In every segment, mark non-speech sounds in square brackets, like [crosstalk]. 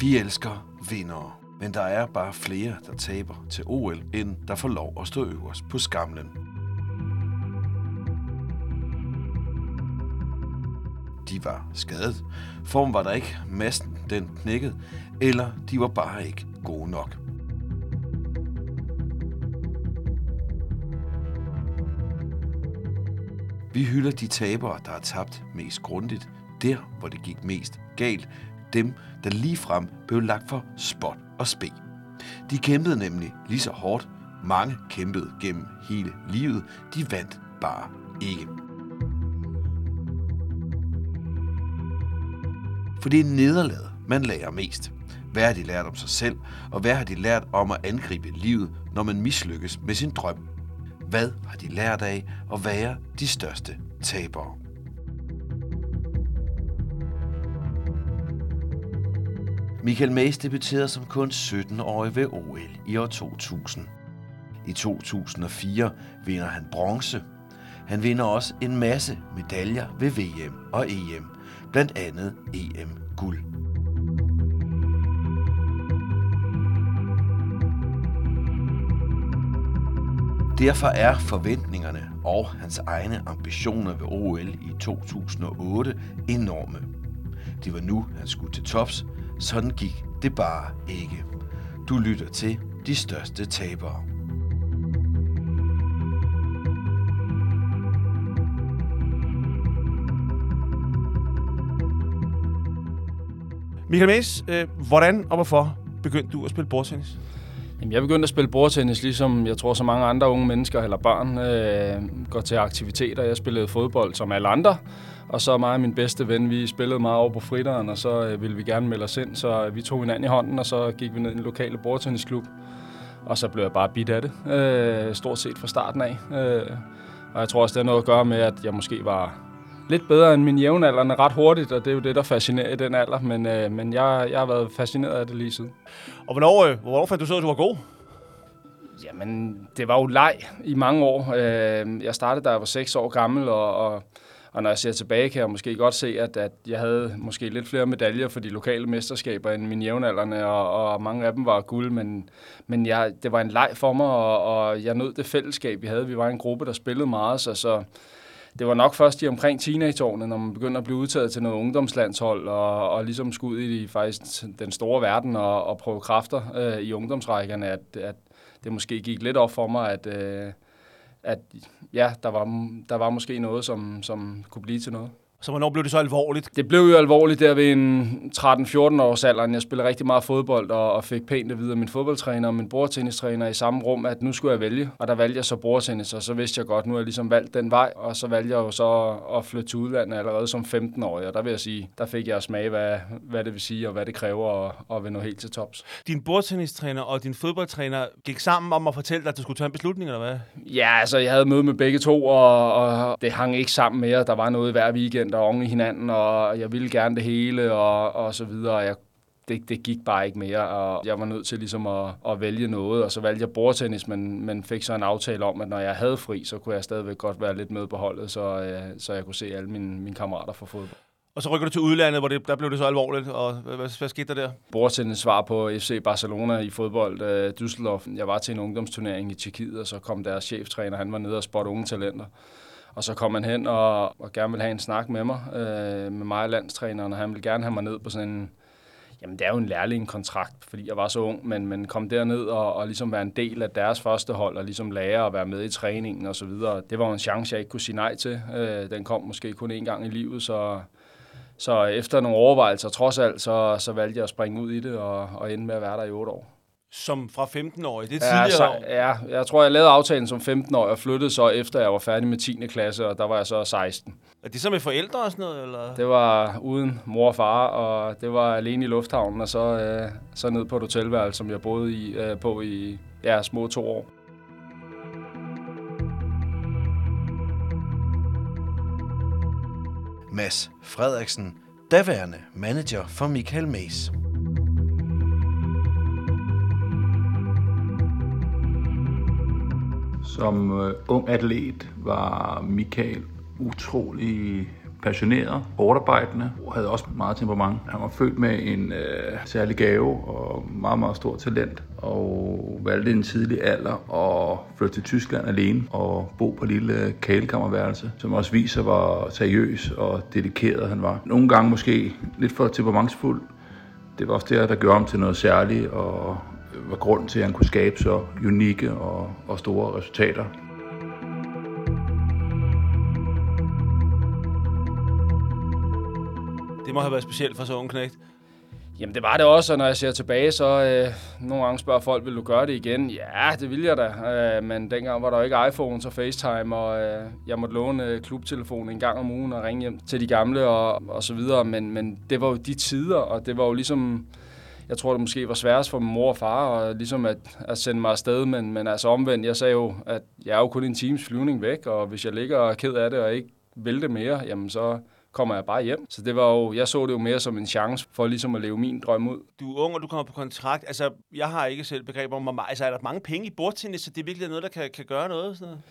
Vi elsker vindere, men der er bare flere, der taber til OL, end der får lov at stå øverst på skamlen. De var skadet, form var der ikke, massen den knækkede, eller de var bare ikke gode nok. Vi hylder de tabere, der har tabt mest grundigt, der hvor det gik mest galt, dem, der lige frem blev lagt for spot og spe. De kæmpede nemlig lige så hårdt. Mange kæmpede gennem hele livet. De vandt bare ikke. For det er nederlaget, man lærer mest. Hvad har de lært om sig selv, og hvad har de lært om at angribe livet, når man mislykkes med sin drøm? Hvad har de lært af at være de største tabere? Michael Mays debuterede som kun 17-årig ved OL i år 2000. I 2004 vinder han bronze. Han vinder også en masse medaljer ved VM og EM, blandt andet EM-guld. Derfor er forventningerne og hans egne ambitioner ved OL i 2008 enorme. Det var nu, han skulle til tops, sådan gik det bare ikke. Du lytter til de største tabere. Michael Maes, øh, hvordan og hvorfor begyndte du at spille bordtennis? Jamen, jeg begyndte at spille bordtennis, ligesom jeg tror så mange andre unge mennesker eller børn øh, går til aktiviteter. Jeg spillede fodbold som alle andre, og så mig og min bedste ven, vi spillede meget over på fritteren, og så øh, ville vi gerne melde os ind, så vi tog hinanden i hånden, og så gik vi ned i en lokale bordtennisklub. Og så blev jeg bare bidt af det, øh, stort set fra starten af. Øh, og jeg tror også, det har noget at gøre med, at jeg måske var lidt bedre end min jævnaldrende ret hurtigt, og det er jo det, der fascinerer i den alder. Men, øh, men jeg, jeg har været fascineret af det lige siden. Og hvornår, øh, hvornår fandt du så, at du var god? Jamen, det var jo leg i mange år. Øh, jeg startede, da jeg var 6 år gammel, og, og, og når jeg ser tilbage, kan jeg måske godt se, at, at jeg havde måske lidt flere medaljer for de lokale mesterskaber end mine jævnaldrende, og, og mange af dem var guld, men, men jeg, det var en leg for mig, og, og jeg nød det fællesskab, vi havde. Vi var en gruppe, der spillede meget, så, så det var nok først i omkring teenageårene, når man begynder at blive udtaget til noget ungdomslandshold, og, og ligesom skulle ud i faktisk den store verden og, og prøve kræfter øh, i ungdomsrækkerne, at, at det måske gik lidt op for mig, at, øh, at ja, der var, der var måske noget, som, som kunne blive til noget. Så hvornår blev det så alvorligt? Det blev jo alvorligt der ved en 13-14 års alderen. Jeg spillede rigtig meget fodbold og, og fik pænt at vide af min fodboldtræner og min bordtennistræner i samme rum, at nu skulle jeg vælge. Og der valgte jeg så bordtennis, og så vidste jeg godt, nu har jeg ligesom valgt den vej. Og så valgte jeg jo så at flytte til udlandet allerede som 15-årig. Og der vil jeg sige, der fik jeg at smage, hvad, hvad det vil sige og hvad det kræver at, at nå helt til tops. Din bordtennistræner og din fodboldtræner gik sammen om at fortælle dig, at du skulle tage en beslutning, eller hvad? Ja, altså jeg havde møde med begge to, og, og det hang ikke sammen mere. Der var noget hver weekend der oven i hinanden, og jeg ville gerne det hele, og, og så videre. Jeg, det, det gik bare ikke mere, og jeg var nødt til ligesom at, at vælge noget, og så valgte jeg bordtennis, men, men fik så en aftale om, at når jeg havde fri, så kunne jeg stadigvæk godt være lidt med på holdet, så, øh, så jeg kunne se alle mine, mine kammerater fra fodbold. Og så rykker du til udlandet, hvor det, der blev det så alvorligt, og hvad, hvad, hvad skete der der? Bordtennis svar på FC Barcelona i fodbold, øh, Düsseldorf. Jeg var til en ungdomsturnering i Tjekkiet, og så kom deres cheftræner, han var nede og spotte unge talenter. Og så kom han hen og, og gerne ville have en snak med mig, øh, med mig og landstræneren, og han ville gerne have mig ned på sådan en, jamen det er jo en lærlingkontrakt, fordi jeg var så ung, men, men kom derned og, og ligesom være en del af deres første hold, og ligesom lære at være med i træningen og så videre. Det var en chance, jeg ikke kunne sige nej til. Øh, den kom måske kun én gang i livet, så, så efter nogle overvejelser, trods alt, så, så valgte jeg at springe ud i det og, og ende med at være der i otte år som fra 15-årig. Det er tidligere ja, så, ja, jeg tror, jeg lavede aftalen som 15-årig og flyttede så efter, jeg var færdig med 10. klasse, og der var jeg så 16. Er det så med forældre og sådan noget? Eller? Det var uden mor og far, og det var alene i lufthavnen, og så, øh, så ned på et hotelværelse, som jeg boede i, øh, på i ja, små to år. Mads Frederiksen, daværende manager for Michael Mays. Som øh, ung atlet var Michael utrolig passioneret, hårdarbejdende, og havde også meget temperament. Han var født med en øh, særlig gave og meget, meget stor talent, og valgte en tidlig alder at flytte til Tyskland alene og bo på et lille kalekammerværelse, som også viser, hvor seriøs og dedikeret han var. Nogle gange måske lidt for temperamentsfuld. Det var også det, der gjorde ham til noget særligt, og var grund til, at han kunne skabe så unikke og, og store resultater. Det må have været specielt for så ung knægt. Jamen det var det også, og når jeg ser tilbage, så øh, nogle gange spørger folk, vil du gøre det igen? Ja, det vil jeg da, øh, men dengang var der jo ikke iPhone og FaceTime, og øh, jeg måtte låne øh, klubtelefonen en gang om ugen og ringe hjem til de gamle og, og så videre, men, men det var jo de tider, og det var jo ligesom, jeg tror det måske var sværest for min mor og far, og ligesom at, at sende mig afsted, men, men altså omvendt, jeg sagde jo, at jeg er jo kun en times flyvning væk, og hvis jeg ligger og er ked af det og ikke vil det mere, jamen så kommer jeg bare hjem. Så det var jo, jeg så det jo mere som en chance for ligesom at leve min drøm ud. Du er ung, og du kommer på kontrakt. Altså, jeg har ikke selv begreb om, hvor meget. Altså, er der mange penge i bordtennis, så det er virkelig noget, der kan, kan gøre noget? Sådan noget?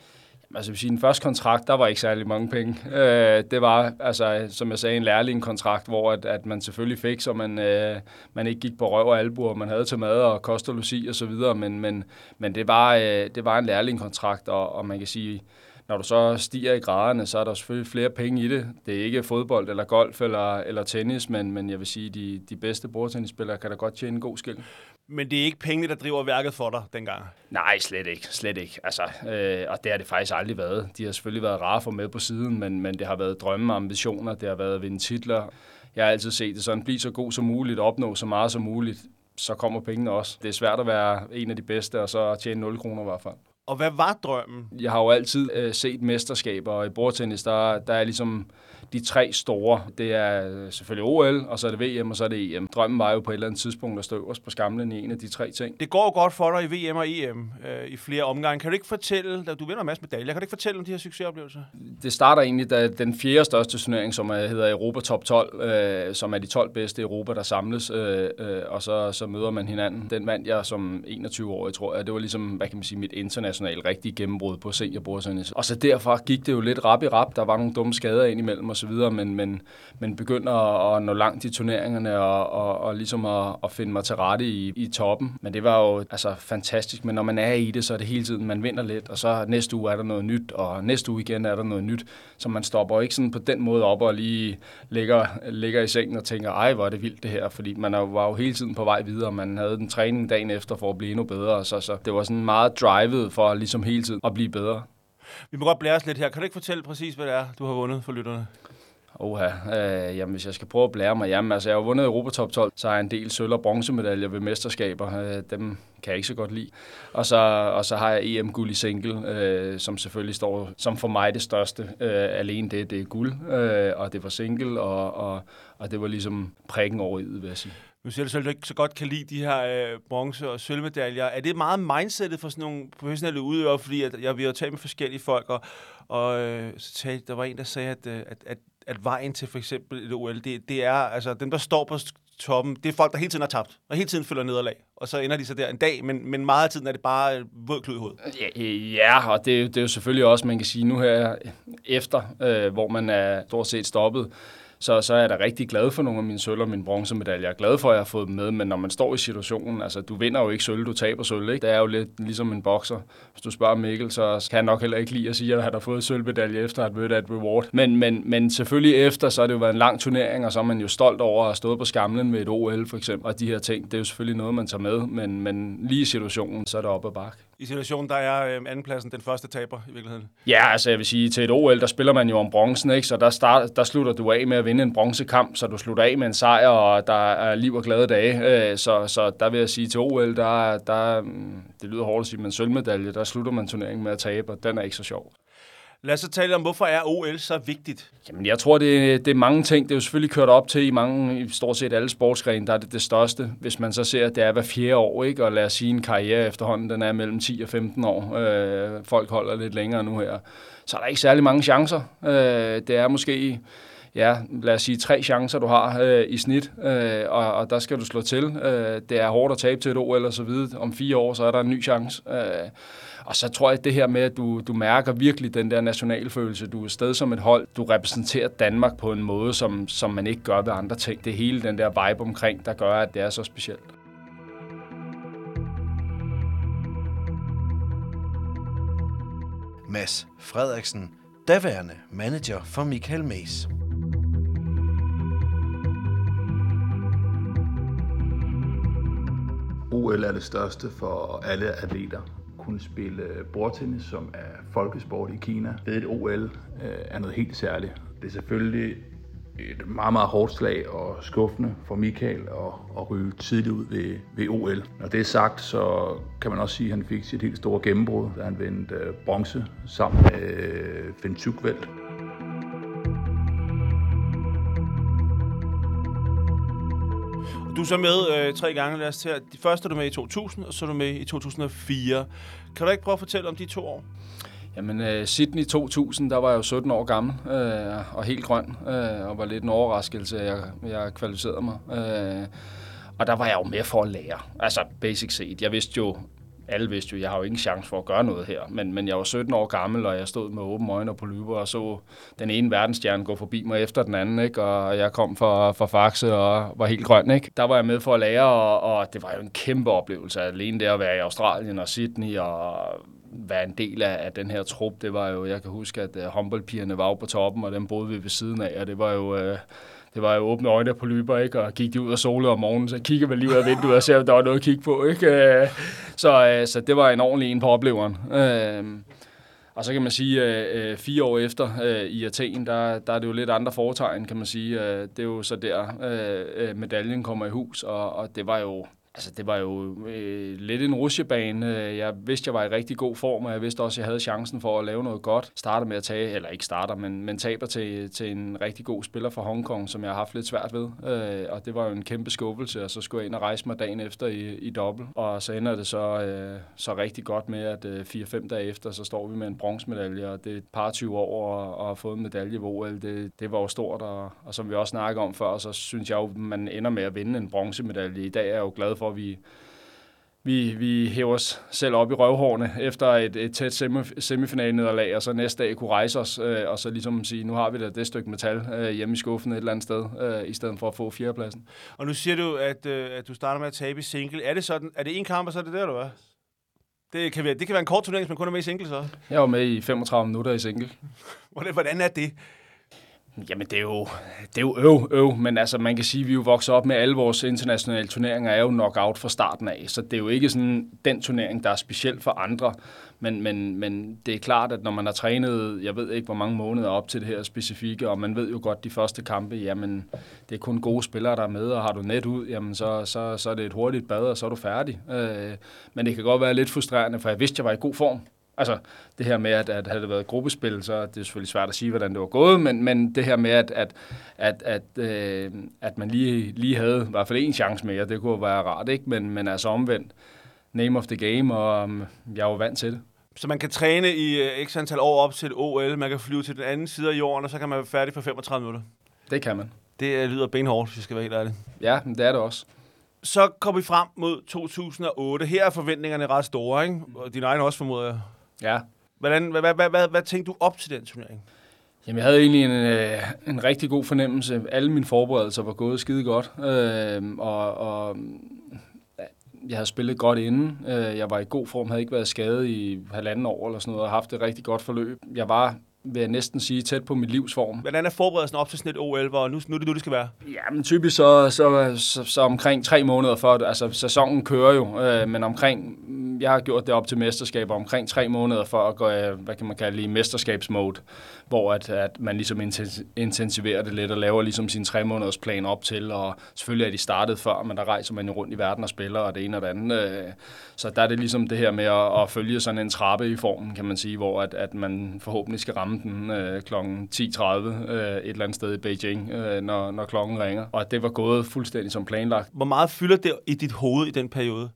Altså vil sige, den første kontrakt, der var ikke særlig mange penge. Øh, det var, altså, som jeg sagde, en lærlingkontrakt, hvor at, at man selvfølgelig fik, så man, øh, man ikke gik på røv og albuer, man havde til mad og kost og logi og så videre, men, men, men det, var, øh, det var en lærlingkontrakt, og, og man kan sige, når du så stiger i graderne, så er der selvfølgelig flere penge i det. Det er ikke fodbold eller golf eller, eller tennis, men, men jeg vil sige, de, de bedste bordtennisspillere kan da godt tjene en god skil. Men det er ikke pengene, der driver værket for dig dengang? Nej, slet ikke. Slet ikke. Altså, øh, og det har det faktisk aldrig været. De har selvfølgelig været rare for med på siden, men, men det har været drømme og ambitioner. Det har været at vinde titler. Jeg har altid set det sådan, blive så god som muligt, opnå så meget som muligt, så kommer pengene også. Det er svært at være en af de bedste, og så tjene 0 kroner i hvert fald. Og hvad var drømmen? Jeg har jo altid øh, set mesterskaber, og i bordtennis, der, der er ligesom de tre store. Det er selvfølgelig OL, og så er det VM, og så er det EM. Drømmen var jo på et eller andet tidspunkt at stå øverst på skamlen i en af de tre ting. Det går godt for dig i VM og EM øh, i flere omgange. Kan du ikke fortælle, du vinder en masse medaljer, kan du ikke fortælle om de her succesoplevelser? Det starter egentlig da den fjerde største turnering, som hedder Europa Top 12, øh, som er de 12 bedste i Europa, der samles, øh, øh, og så, så møder man hinanden. Den vandt jeg som 21-årig, tror jeg. Det var ligesom, hvad kan man sige, mit internationale rigtige gennembrud på seniorbordtennis. Og så derfra gik det jo lidt rap i rap. Der var nogle dumme skader ind imellem og osv., men, men, men begynder at nå langt i turneringerne og, og, og ligesom at, at finde mig til rette i, i toppen. Men det var jo altså fantastisk, men når man er i det, så er det hele tiden, man vinder lidt, og så næste uge er der noget nyt, og næste uge igen er der noget nyt, så man stopper ikke sådan på den måde op og lige ligger, ligger i sengen og tænker, ej, hvor er det vildt det her, fordi man var jo hele tiden på vej videre, man havde den træning dagen efter for at blive endnu bedre, så, så det var sådan meget drivet for ligesom hele tiden at blive bedre. Vi må godt blære os lidt her. Kan du ikke fortælle præcis, hvad det er, du har vundet for lytterne? Oha, øh, jamen hvis jeg skal prøve at blære mig, jamen altså jeg har vundet Europa Top 12, så har jeg en del sølv- og bronzemedaljer ved mesterskaber, øh, dem kan jeg ikke så godt lide. Og så, og så har jeg EM-guld i single, øh, som selvfølgelig står som for mig det største. Øh, alene det, det er guld, øh, og det var single, og, og, og det var ligesom prikken over i, vil jeg sige. Nu siger du selv, at du ikke så godt kan lide de her øh, bronze- og sølvmedaljer. Er det meget mindsetet for sådan nogle professionelle udøvere? Fordi at jeg, vi har talt med forskellige folk, og, og øh, så talte, der var en, der sagde, at, øh, at, at, at vejen til for eksempel et OL, det, det er, altså dem, der står på toppen, det er folk, der hele tiden har tabt, og hele tiden følger nederlag. Og så ender de så der en dag, men, men meget af tiden er det bare øh, våd klud i hovedet. Ja, ja og det, det er jo selvfølgelig også, man kan sige nu her efter, øh, hvor man er stort set stoppet, så, så er jeg da rigtig glad for nogle af mine sølv og mine bronzemedaljer. Jeg er glad for, at jeg har fået dem med, men når man står i situationen, altså du vinder jo ikke sølv, du taber sølv, ikke? Det er jo lidt ligesom en bokser. Hvis du spørger Mikkel, så kan jeg nok heller ikke lide at sige, at han har fået sølvmedalje efter at møde et reward. Men, men, men selvfølgelig efter, så har det jo været en lang turnering, og så er man jo stolt over at have stået på skamlen med et OL for eksempel, og de her ting. Det er jo selvfølgelig noget, man tager med, men, men lige i situationen, så er det op ad bakke i situationen, der er øh, andenpladsen den første taber i virkeligheden? Ja, altså jeg vil sige, til et OL, der spiller man jo om bronzen, ikke? så der, start, der slutter du af med at vinde en bronzekamp, så du slutter af med en sejr, og der er liv og glade dage. Øh, så, så der vil jeg sige, til OL, der, der, mm, det lyder hårdt at sige, men sølvmedalje, der slutter man turneringen med at tabe, og den er ikke så sjov. Lad os så tale om, hvorfor er OL så vigtigt? Jamen, jeg tror, det, det er mange ting. Det er jo selvfølgelig kørt op til i mange, i stort set alle sportsgrene, der er det det største. Hvis man så ser, at det er hver fjerde år, ikke? og lad os sige, en karriere efterhånden, den er mellem 10 og 15 år. Øh, folk holder lidt længere nu her. Så er der ikke særlig mange chancer. Øh, det er måske ja, lad os sige, tre chancer, du har øh, i snit, øh, og, og der skal du slå til. Øh, det er hårdt at tabe til et OL og så videre. Om fire år, så er der en ny chance. Øh, og så tror jeg, at det her med, at du, du mærker virkelig den der nationalfølelse. Du er sted som et hold. Du repræsenterer Danmark på en måde, som, som man ikke gør ved andre ting. Det er hele den der vibe omkring, der gør, at det er så specielt. Mads Frederiksen, daværende manager for Michael Mays. OL er det største for alle atleter. Kunne spille bordtennis, som er folkesport i Kina, ved et OL øh, er noget helt særligt. Det er selvfølgelig et meget, meget hårdt slag og skuffende for Michael at, at ryge tidligt ud ved, ved OL. Når det er sagt, så kan man også sige, at han fik sit helt store gennembrud, da han vendte øh, bronze sammen med øh, Finn Tugveld. Du er så med øh, tre gange, lad os til. De første er du med i 2000, og så er du med i 2004. Kan du ikke prøve at fortælle om de to år? Jamen, uh, Sydney 2000, der var jeg jo 17 år gammel øh, og helt grøn, øh, og var lidt en overraskelse, at jeg, jeg kvalificerede mig. Øh, og der var jeg jo med for at lære. Altså, basic set. Jeg vidste jo, alle vidste jo, jeg har jo ingen chance for at gøre noget her. Men, men jeg var 17 år gammel, og jeg stod med åben øjne på polyper og så den ene verdensstjerne gå forbi mig efter den anden. Ikke? Og jeg kom fra, fra Faxe og var helt grøn. Ikke? Der var jeg med for at lære, og, og det var jo en kæmpe oplevelse. Alene det at være i Australien og Sydney og være en del af, af den her trup, det var jo, jeg kan huske, at uh, håndboldpigerne var på toppen, og dem boede vi ved siden af, og det var jo, uh, det var jo åbne øjne på løber, ikke? og gik de ud og solede om morgenen, så kiggede man lige ud af vinduet og ser, om der var noget at kigge på. Ikke? Øh, så, øh, så det var en ordentlig en på opleveren. Øh, og så kan man sige, at fire år efter i Athen, der, der er det jo lidt andre foretegn, kan man sige. Det er jo så der, medaljen kommer i hus, og, og det var jo Altså, det var jo øh, lidt en rusjebane. Jeg vidste, jeg var i rigtig god form, og jeg vidste også, at jeg havde chancen for at lave noget godt. Starter med at tage, eller ikke starter, men, men taber til, til en rigtig god spiller fra Hongkong, som jeg har haft lidt svært ved. Øh, og det var jo en kæmpe skuffelse, og så skulle jeg ind og rejse mig dagen efter i, i dobbelt. Og så ender det så, øh, så rigtig godt med, at øh, 4-5 dage efter, så står vi med en bronzemedalje, og det er et par 20 år og, og har fået en medalje ved OL. Det, det var jo stort, og, og som vi også snakkede om før, så synes jeg jo, man ender med at vinde en bronzemedalje. I dag er jeg jo glad for, at vi, vi, vi hæver os selv op i røvhårene efter et, et tæt semifinalnederlag, og så næste dag kunne rejse os, øh, og så ligesom sige, nu har vi da det stykke metal øh, hjemme i skuffen et eller andet sted, øh, i stedet for at få fjerdepladsen. Og nu siger du, at, øh, at du starter med at tabe i single. Er det sådan, er det en kamp, og så er det der, du er? Det kan, være, det kan være en kort turnering, hvis man kun er med i single, så. Jeg var med i 35 minutter i single. [laughs] Hvordan er det? Jamen, det er jo, det er jo øv, øv, men altså, man kan sige, at vi jo vokser op med alle vores internationale turneringer, er jo knockout fra starten af, så det er jo ikke sådan den turnering, der er specielt for andre, men, men, men det er klart, at når man har trænet, jeg ved ikke, hvor mange måneder op til det her specifikke, og man ved jo godt, de første kampe, jamen, det er kun gode spillere, der er med, og har du net ud, jamen, så, så, så er det et hurtigt bad, og så er du færdig. Øh, men det kan godt være lidt frustrerende, for jeg vidste, jeg var i god form, Altså det her med, at, at havde det været gruppespil, så er det selvfølgelig svært at sige, hvordan det var gået, men, men det her med, at, at, at, at, øh, at man lige, lige havde i hvert fald en chance mere, det kunne være rart, ikke? Men, men altså omvendt, name of the game, og um, jeg var vant til det. Så man kan træne i uh, x antal år op til et OL, man kan flyve til den anden side af jorden, og så kan man være færdig på 35 minutter? Det kan man. Det uh, lyder benhårdt, hvis jeg skal være helt ærlig. Ja, men det er det også så kommer vi frem mod 2008. Her er forventningerne ret store, ikke? Og din egen også, formoder jeg. Ja. Hvordan, hvad, hvad, hvad, hvad, hvad tænkte du op til den turnering? Jamen, jeg havde egentlig en, øh, en rigtig god fornemmelse. Alle mine forberedelser var gået skide godt, øh, og, og jeg havde spillet godt inden. Øh, jeg var i god form, havde ikke været skadet i halvanden år eller sådan noget, og haft et rigtig godt forløb. Jeg var vil jeg næsten sige, tæt på mit livsform. Hvordan er forberedelsen op til sådan et OL, hvor nu, nu er det nu, det skal være? Ja, men typisk så, så, så, så omkring tre måneder før, altså sæsonen kører jo, øh, men omkring, jeg har gjort det op til mesterskaber, omkring tre måneder for at gå, hvad kan man kalde det, i mesterskabsmode, hvor at, at man ligesom intensiverer det lidt og laver ligesom sin tre måneders plan op til, og selvfølgelig er de startet før, men der rejser man jo rundt i verden og spiller, og det ene og det andet. Øh, så der er det ligesom det her med at, at følge sådan en trappe i formen, kan man sige, hvor at, at man forhåbentlig skal ramme den øh, kl. 10.30 øh, et eller andet sted i Beijing, øh, når, når klokken ringer. Og at det var gået fuldstændig som planlagt. Hvor meget fylder det i dit hoved i den periode?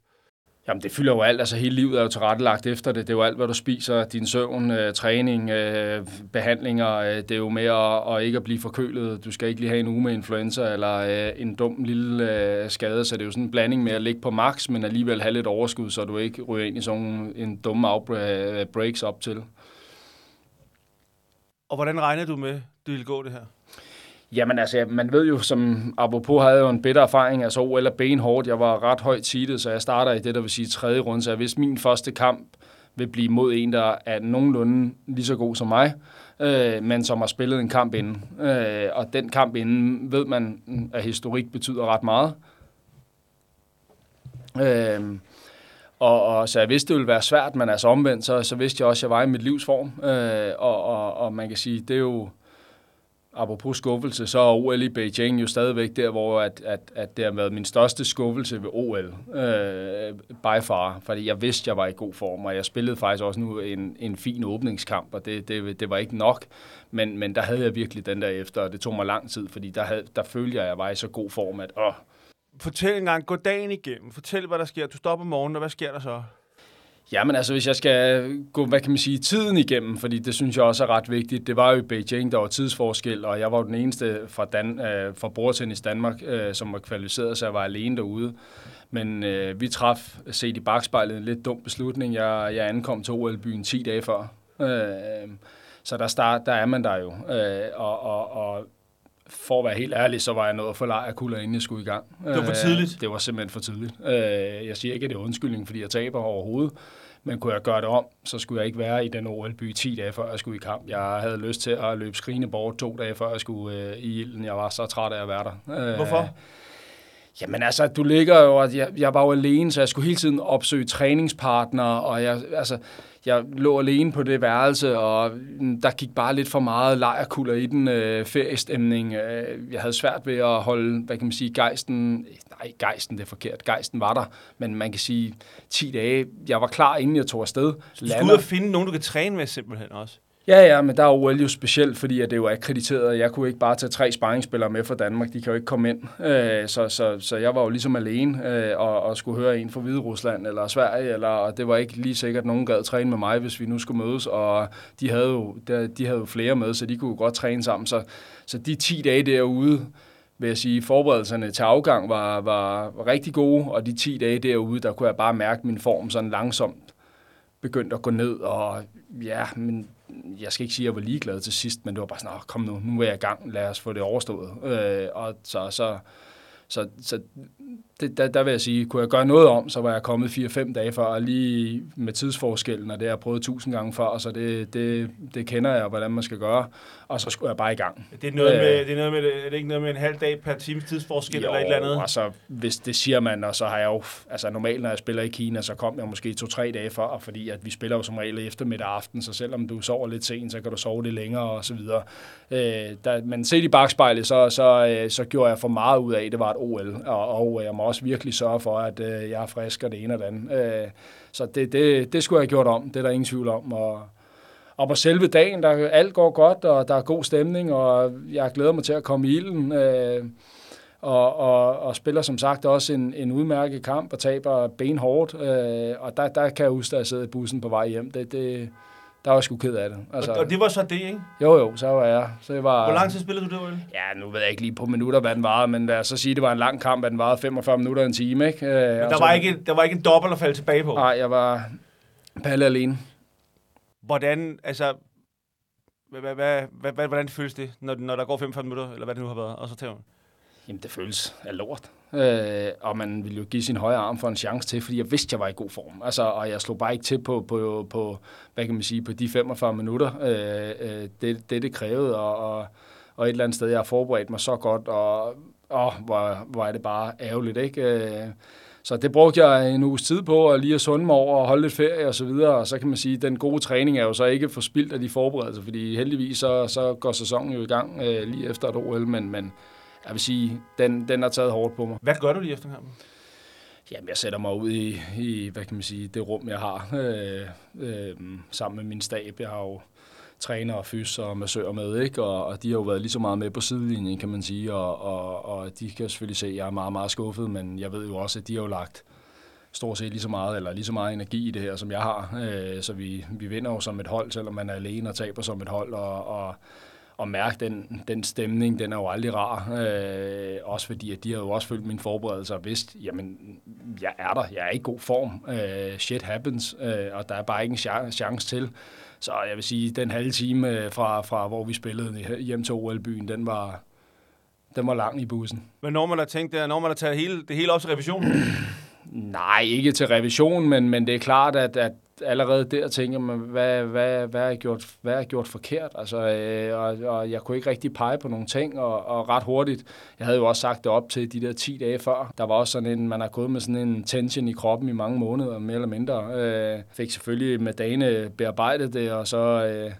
Jamen, det fylder jo alt. Altså, hele livet er jo tilrettelagt efter det. Det er jo alt, hvad du spiser, din søvn, øh, træning, øh, behandlinger. Øh, det er jo med at, at ikke at blive forkølet. Du skal ikke lige have en uge med influenza eller øh, en dum lille øh, skade. Så det er jo sådan en blanding med at ligge på max, men alligevel have lidt overskud, så du ikke ryger ind i sådan en dum outbreaks op til. Og hvordan regner du med, det vil gå det her? Jamen altså, man ved jo, som apropos havde jo en bitter erfaring, altså OL er benhårdt. Jeg var ret højt seedet, så jeg starter i det, der vil sige tredje runde, så hvis min første kamp vil blive mod en, der er nogenlunde lige så god som mig, øh, men som har spillet en kamp inden. Øh, og den kamp inden ved man, at historik betyder ret meget. Øh, og, og, så jeg vidste, det ville være svært, men altså omvendt, så, så vidste jeg også, at jeg var i mit livs form. Øh, og, og, og man kan sige, det er jo apropos skuffelse, så er OL i Beijing jo stadigvæk der, hvor at, at, at det har været min største skuffelse ved OL, øh, by far, fordi jeg vidste, jeg var i god form, og jeg spillede faktisk også nu en, en fin åbningskamp, og det, det, det var ikke nok, men, men der havde jeg virkelig den der efter, og det tog mig lang tid, fordi der, havde, der følte jeg, at jeg var i så god form, at åh. Fortæl en gang, gå dagen igennem, fortæl, hvad der sker. Du stopper om morgenen, og hvad sker der så? Jamen altså, hvis jeg skal gå, hvad kan man sige, tiden igennem, fordi det synes jeg også er ret vigtigt. Det var jo i Beijing, der var tidsforskel, og jeg var den eneste fra, Dan, øh, fra bordtennis Danmark, øh, som var kvalificeret, så jeg var alene derude. Men øh, vi traf, set i bagspejlet, en lidt dum beslutning. Jeg, jeg ankom til OL-byen 10 dage før. Øh, så der, start, der er man der jo. Øh, og, og, og for at være helt ærlig, så var jeg nået for lejrkulder, inden jeg skulle i gang. Det var for tidligt? Øh, det var simpelthen for tidligt. Øh, jeg siger ikke, at det er undskyldning, fordi jeg taber overhovedet. Men kunne jeg gøre det om, så skulle jeg ikke være i den OL-by 10 dage før jeg skulle i kamp. Jeg havde lyst til at løbe skrigende bort to dage før jeg skulle øh, i ilden. Jeg var så træt af at være der. Hvorfor? Jamen altså, du ligger jo, og jeg, jeg var jo alene, så jeg skulle hele tiden opsøge træningspartnere, og jeg, altså, jeg lå alene på det værelse, og der gik bare lidt for meget lejerkulder i den øh, feriestemning. Øh, jeg havde svært ved at holde, hvad kan man sige, gejsten, nej, gejsten det er forkert, gejsten var der, men man kan sige 10 dage, jeg var klar, inden jeg tog afsted. Du skulle ud og finde nogen, du kan træne med simpelthen også? Ja, ja, men der er OL jo specielt, fordi at det jo er akkrediteret. Jeg kunne ikke bare tage tre sparringsspillere med fra Danmark. De kan jo ikke komme ind. Øh, så, så, så jeg var jo ligesom alene øh, og, og skulle høre en fra Hvide Rusland eller Sverige. Eller, og det var ikke lige sikkert, at nogen gad træne med mig, hvis vi nu skulle mødes. Og de havde jo, de havde jo flere med, så de kunne jo godt træne sammen. Så, så de 10 dage derude, vil jeg sige, forberedelserne til afgang var, var, rigtig gode, og de 10 dage derude, der kunne jeg bare mærke min form sådan langsomt begyndte at gå ned, og ja, men jeg skal ikke sige, at jeg var ligeglad til sidst, men det var bare sådan, kom nu, nu er jeg i gang, lad os få det overstået. Øh, og så, så, så, så det, der, der vil jeg sige, kunne jeg gøre noget om, så var jeg kommet 4-5 dage før, lige med tidsforskellen, og det har jeg prøvet tusind gange før, så det, det, det kender jeg, hvordan man skal gøre, og så skulle jeg bare i gang. Det er, noget med, øh, det er, noget med, er det ikke noget med en halv dag per times tidsforskel jo, eller et eller andet? altså, hvis det siger man, og så har jeg jo, altså normalt når jeg spiller i Kina, så kom jeg måske to-tre dage før, fordi at vi spiller jo som regel eftermiddag aften, så selvom du sover lidt sent, så kan du sove lidt længere og så videre. Øh, der, men set i bagspejlet, så, så, øh, så gjorde jeg for meget ud af, det var et OL, og, og jeg må også virkelig sørge for, at øh, jeg er frisk og det ene og det andet. Øh, så det, det, det skulle jeg have gjort om, det er der ingen tvivl om. Og, og på selve dagen, der alt går godt, og der er god stemning, og jeg glæder mig til at komme i ilden. Øh, og, og, og spiller som sagt også en, en udmærket kamp og taber benhårdt. Øh, og der, der kan jeg huske, at jeg sidder i bussen på vej hjem. Det, det, der var jeg sgu ked af det. Altså, og, og det var så det, ikke? Jo, jo, så var jeg. Så jeg var, Hvor lang tid spillede du det, Ole? Ja, nu ved jeg ikke lige på minutter, hvad den varede, men lad os så sige, det var en lang kamp, at den varede 45 minutter en time, ikke? Øh, men der, så, var ikke, der var ikke en dobbelt at falde tilbage på? Nej, jeg var palle alene. Hvordan, altså, hvad, hvad, hvad, hvad, hvordan føles det, når, når der går 45 minutter, eller hvad det nu har været, og så tager man? Jamen, det føles af lort. Øh, og man ville jo give sin højre arm for en chance til, fordi jeg vidste, jeg var i god form. Altså, og jeg slog bare ikke til på, på, på hvad kan man sige, på de 45 minutter. Øh, øh, det, det, det krævede, og, og, og et eller andet sted, jeg har forberedt mig så godt, og åh, hvor, hvor er det bare ærgerligt, ikke? Øh, så det brugte jeg en uges tid på, at lige at sunde mig over og holde lidt ferie og så videre. Og så kan man sige, at den gode træning er jo så ikke forspildt af de forberedelser, fordi heldigvis så, så går sæsonen jo i gang øh, lige efter et OL, men, men jeg vil sige, den, den har taget hårdt på mig. Hvad gør du lige efter kampen? Jamen, jeg sætter mig ud i, i hvad kan man sige, det rum, jeg har, øh, øh, sammen med min stab. Jeg har jo træner og fys og massør med, ikke? Og, og de har jo været lige så meget med på sidelinjen, kan man sige, og, og, og de kan selvfølgelig se, at jeg er meget, meget skuffet, men jeg ved jo også, at de har jo lagt stort set lige så meget, eller lige så meget energi i det her, som jeg har. Øh, så vi, vi vinder jo som et hold, selvom man er alene og taber som et hold, og, og og mærke den, den stemning, den er jo aldrig rar. Øh, også fordi, at de har jo også følt mine forberedelser og vidst, jamen, jeg er der, jeg er i god form, øh, shit happens, øh, og der er bare ikke en chance til. Så jeg vil sige, den halve time øh, fra, fra hvor vi spillede hjem til OL-byen, den var, den var lang i bussen. Men når man har tænkt det, når man har taget hele, det hele op til revision? [clears throat] Nej, ikke til revision, men, men det er klart, at, at allerede der tænker man, hvad, hvad, hvad, er gjort, hvad er gjort forkert? Altså, øh, og, og jeg kunne ikke rigtig pege på nogle ting, og, og ret hurtigt, jeg havde jo også sagt det op til de der 10 dage før, der var også sådan en, man har gået med sådan en tension i kroppen i mange måneder, mere eller mindre. Øh, fik selvfølgelig med dagene bearbejdet det, og så... Øh,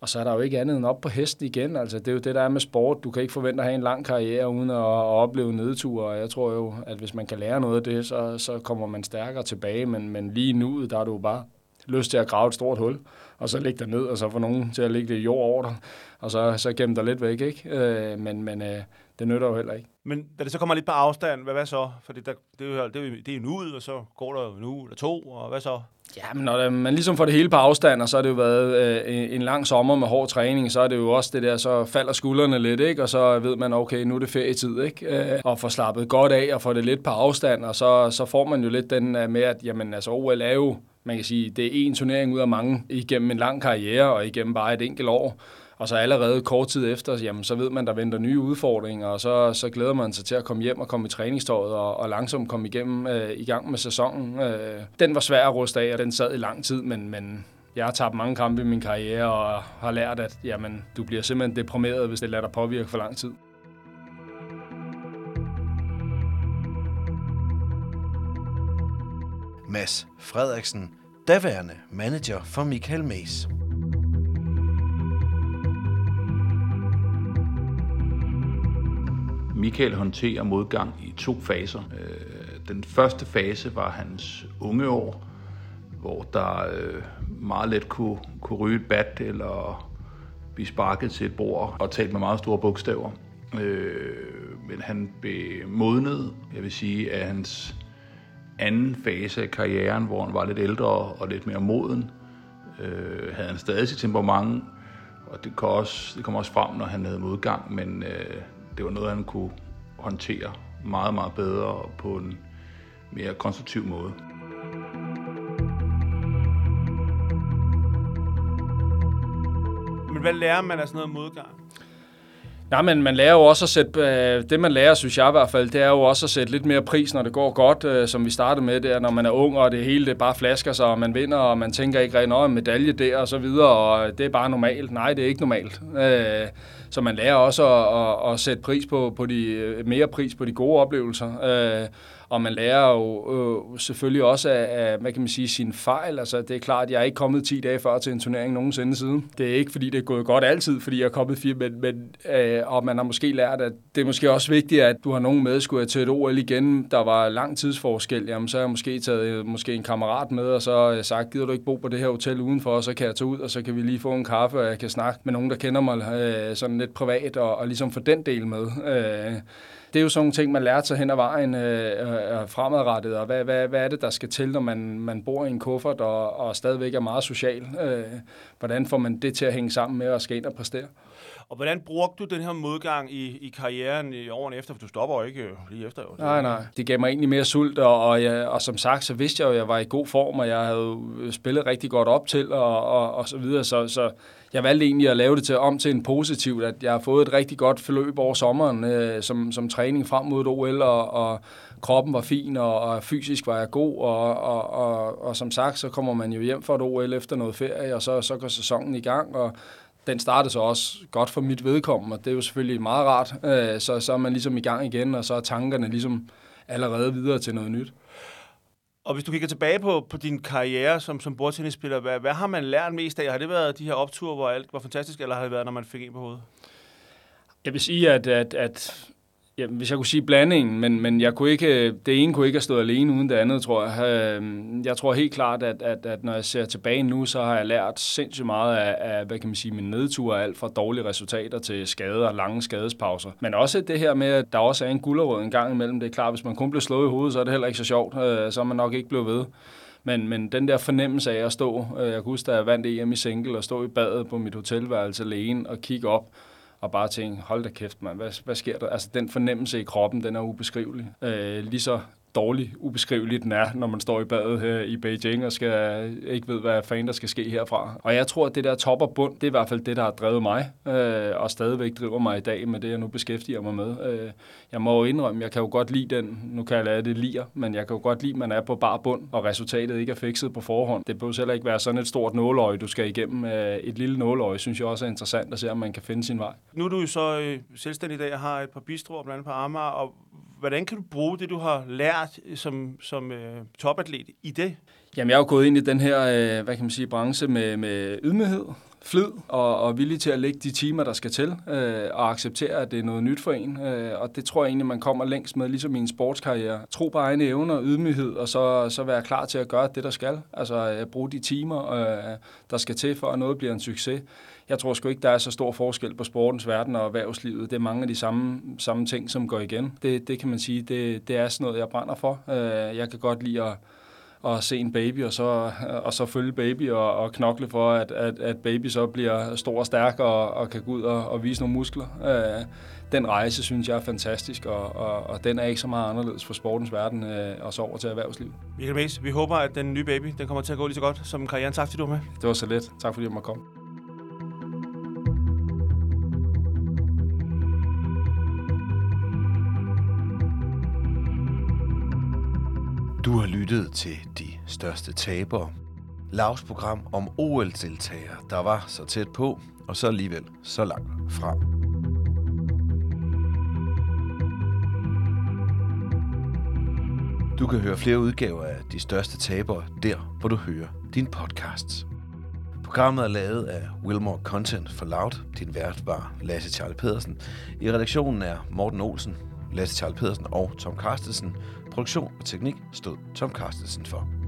og så er der jo ikke andet end op på hesten igen. Altså, det er jo det, der er med sport. Du kan ikke forvente at have en lang karriere uden at, at opleve nedture. Og jeg tror jo, at hvis man kan lære noget af det, så, så kommer man stærkere tilbage. Men, men lige nu, der er du jo bare lyst til at grave et stort hul, og så ligge der ned, og så få nogen til at ligge det jord over dig, og så, så gemme dig lidt væk, ikke? Øh, men men øh, det nytter jo heller ikke. Men da det så kommer lidt på afstand, hvad, hvad så? Fordi der, det, er jo, det, er, det er en ud, og så går der en uge eller to, og hvad så? Ja, men når man ligesom får det hele på afstand, og så har det jo været øh, en lang sommer med hård træning, så er det jo også det der, så falder skuldrene lidt, ikke? og så ved man, okay, nu er det ferietid, ikke? Øh, og får slappet godt af og får det lidt på afstand, og så, så får man jo lidt den med, at jamen, altså, OL er jo, man kan sige, det er en turnering ud af mange igennem en lang karriere og igennem bare et enkelt år. Og så allerede kort tid efter, jamen, så ved man, der venter nye udfordringer, og så, så glæder man sig til at komme hjem og komme i træningstøjet og, og langsomt komme igennem øh, i gang med sæsonen. Øh, den var svær at ruste af, og den sad i lang tid, men, men jeg har tabt mange kampe i min karriere og har lært, at jamen, du bliver simpelthen deprimeret, hvis det lader dig påvirke for lang tid. Mads Frederiksen, daværende manager for Michael Mays. Michael håndterer modgang i to faser. Øh, den første fase var hans unge år, hvor der øh, meget let kunne, kunne ryge et bat eller blive sparket til et bord og talt med meget store bogstaver. Øh, men han blev modnet, jeg vil sige, af hans anden fase af karrieren, hvor han var lidt ældre og lidt mere moden, øh, havde han stadig sit temperament, og det kom, også, det kom også frem, når han havde modgang, men øh, det var noget, han kunne håndtere meget, meget bedre og på en mere konstruktiv måde. Men hvad lærer man af sådan noget modgang? Nej, men man lærer jo også at sætte, øh, det man lærer, synes jeg i hvert fald, det er jo også at sætte lidt mere pris, når det går godt, øh, som vi startede med, der, når man er ung, og det hele det bare flasker sig, og man vinder, og man tænker ikke rigtig, en medalje der, og så videre, og det er bare normalt. Nej, det er ikke normalt. Øh, så man lærer også at, at, at sætte pris på, på de, mere pris på de gode oplevelser og man lærer jo øh, selvfølgelig også af, af, hvad kan man sige, sin fejl. Altså, det er klart, at jeg er ikke kommet 10 dage før til en turnering nogensinde siden. Det er ikke, fordi det er gået godt altid, fordi jeg er kommet fire, men, men øh, og man har måske lært, at det er måske også vigtigt, at du har nogen med, skulle jeg til et OL igen, der var lang tidsforskel, jamen så har jeg måske taget øh, måske en kammerat med, og så sagt, gider du ikke bo på det her hotel udenfor, og så kan jeg tage ud, og så kan vi lige få en kaffe, og jeg kan snakke med nogen, der kender mig øh, sådan lidt privat, og, og ligesom få den del med. Øh, det er jo sådan nogle ting, man lærer sig hen ad vejen øh, øh, øh, fremadrettet, og hvad, hvad, hvad er det, der skal til, når man, man bor i en kuffert og, og stadigvæk er meget social? Øh, hvordan får man det til at hænge sammen med at skal ind og præstere? Og hvordan brugte du den her modgang i, i karrieren i årene efter? For du stopper jo ikke øh, lige efter. Jo. Nej, nej. Det gav mig egentlig mere sult, og, og, jeg, og som sagt, så vidste jeg jo, at jeg var i god form, og jeg havde spillet rigtig godt op til, og, og, og så videre. Så, så jeg valgte egentlig at lave det til, om til en positivt, at jeg har fået et rigtig godt forløb over sommeren øh, som, som træning frem mod et OL, og, og kroppen var fin, og, og fysisk var jeg god, og, og, og, og som sagt, så kommer man jo hjem fra et OL efter noget ferie, og så, så går sæsonen i gang, og den startede så også godt for mit vedkommende, og det er jo selvfølgelig meget rart. Øh, så, så er man ligesom i gang igen, og så er tankerne ligesom allerede videre til noget nyt. Og hvis du kigger tilbage på, på din karriere som, som bordtennisspiller, hvad, hvad har man lært mest af? Har det været de her opture, hvor alt var fantastisk, eller har det været, når man fik en på hovedet? Jeg vil sige, at, at, at Ja, hvis jeg kunne sige blandingen, men, men jeg kunne ikke, øh, det ene kunne ikke have stået alene uden det andet, tror jeg. Øhm, jeg tror helt klart, at, at, at når jeg ser tilbage nu, så har jeg lært sindssygt meget af, af hvad kan man sige, min nedtur, alt fra dårlige resultater til skader og lange skadespauser. Men også det her med, at der også er en gulderød en gang imellem. Det er klart, hvis man kun bliver slået i hovedet, så er det heller ikke så sjovt. Øh, så er man nok ikke blevet ved. Men, men den der fornemmelse af at stå, øh, jeg kan huske, da jeg vandt EM i single, og stå i badet på mit hotelværelse alene og kigge op, og bare tænke, hold da kæft, man, hvad, hvad sker der? Altså, den fornemmelse i kroppen, den er ubeskrivelig. Øh, lige så dårlig ubeskrivelig den er, når man står i badet her i Beijing og skal ikke ved, hvad fanden der skal ske herfra. Og jeg tror, at det der top og bund, det er i hvert fald det, der har drevet mig, øh, og stadigvæk driver mig i dag med det, jeg nu beskæftiger mig med. Øh, jeg må jo indrømme, jeg kan jo godt lide den, nu kan jeg lade det lier, men jeg kan jo godt lide, at man er på bar bund, og resultatet ikke er fikset på forhånd. Det bør heller ikke være sådan et stort nåløje, du skal igennem. Øh, et lille nåløje, synes jeg også er interessant at se, om man kan finde sin vej. Nu er du jo så øh, selvstændig i dag og har et par bistroer, blandt andet på Amager, og hvordan kan du bruge det, du har lært øh, som, som øh, topatlet i det? Jamen, jeg er jo gået ind i den her, øh, hvad kan man sige, branche med, med ydmyghed, flid og, og villig til at lægge de timer, der skal til, øh, og acceptere, at det er noget nyt for en. Øh, og det tror jeg egentlig, man kommer længst med, ligesom i en sportskarriere. Tro på egne evner, ydmyghed, og så, så være klar til at gøre det, der skal. Altså øh, bruge de timer, øh, der skal til, for at noget bliver en succes. Jeg tror sgu ikke, der er så stor forskel på sportens verden og erhvervslivet. Det er mange af de samme, samme ting, som går igen. Det, det kan man sige, det, det er sådan noget, jeg brænder for. Øh, jeg kan godt lide at at se en baby, og så, og så følge baby og, og knokle for, at, at, at baby så bliver stor og stærk og, og kan gå ud og, og vise nogle muskler. Øh, den rejse synes jeg er fantastisk, og, og, og den er ikke så meget anderledes for sportens verden øh, og så over til erhvervslivet. Michael Mace, vi håber, at den nye baby den kommer til at gå lige så godt som karrieren. Fordi du var med. Det var så let. Tak fordi du måtte komme. Du har lyttet til De Største Tabere. Lavs program om OL-deltagere, der var så tæt på, og så alligevel så langt fra. Du kan høre flere udgaver af De Største Tabere der, hvor du hører din podcasts. Programmet er lavet af Wilmore Content for Loud. Din vært var Lasse Charles Pedersen. I redaktionen er Morten Olsen, Lasse Charles Pedersen og Tom Carstensen. Produktion og teknik stod Tom Carstensen for.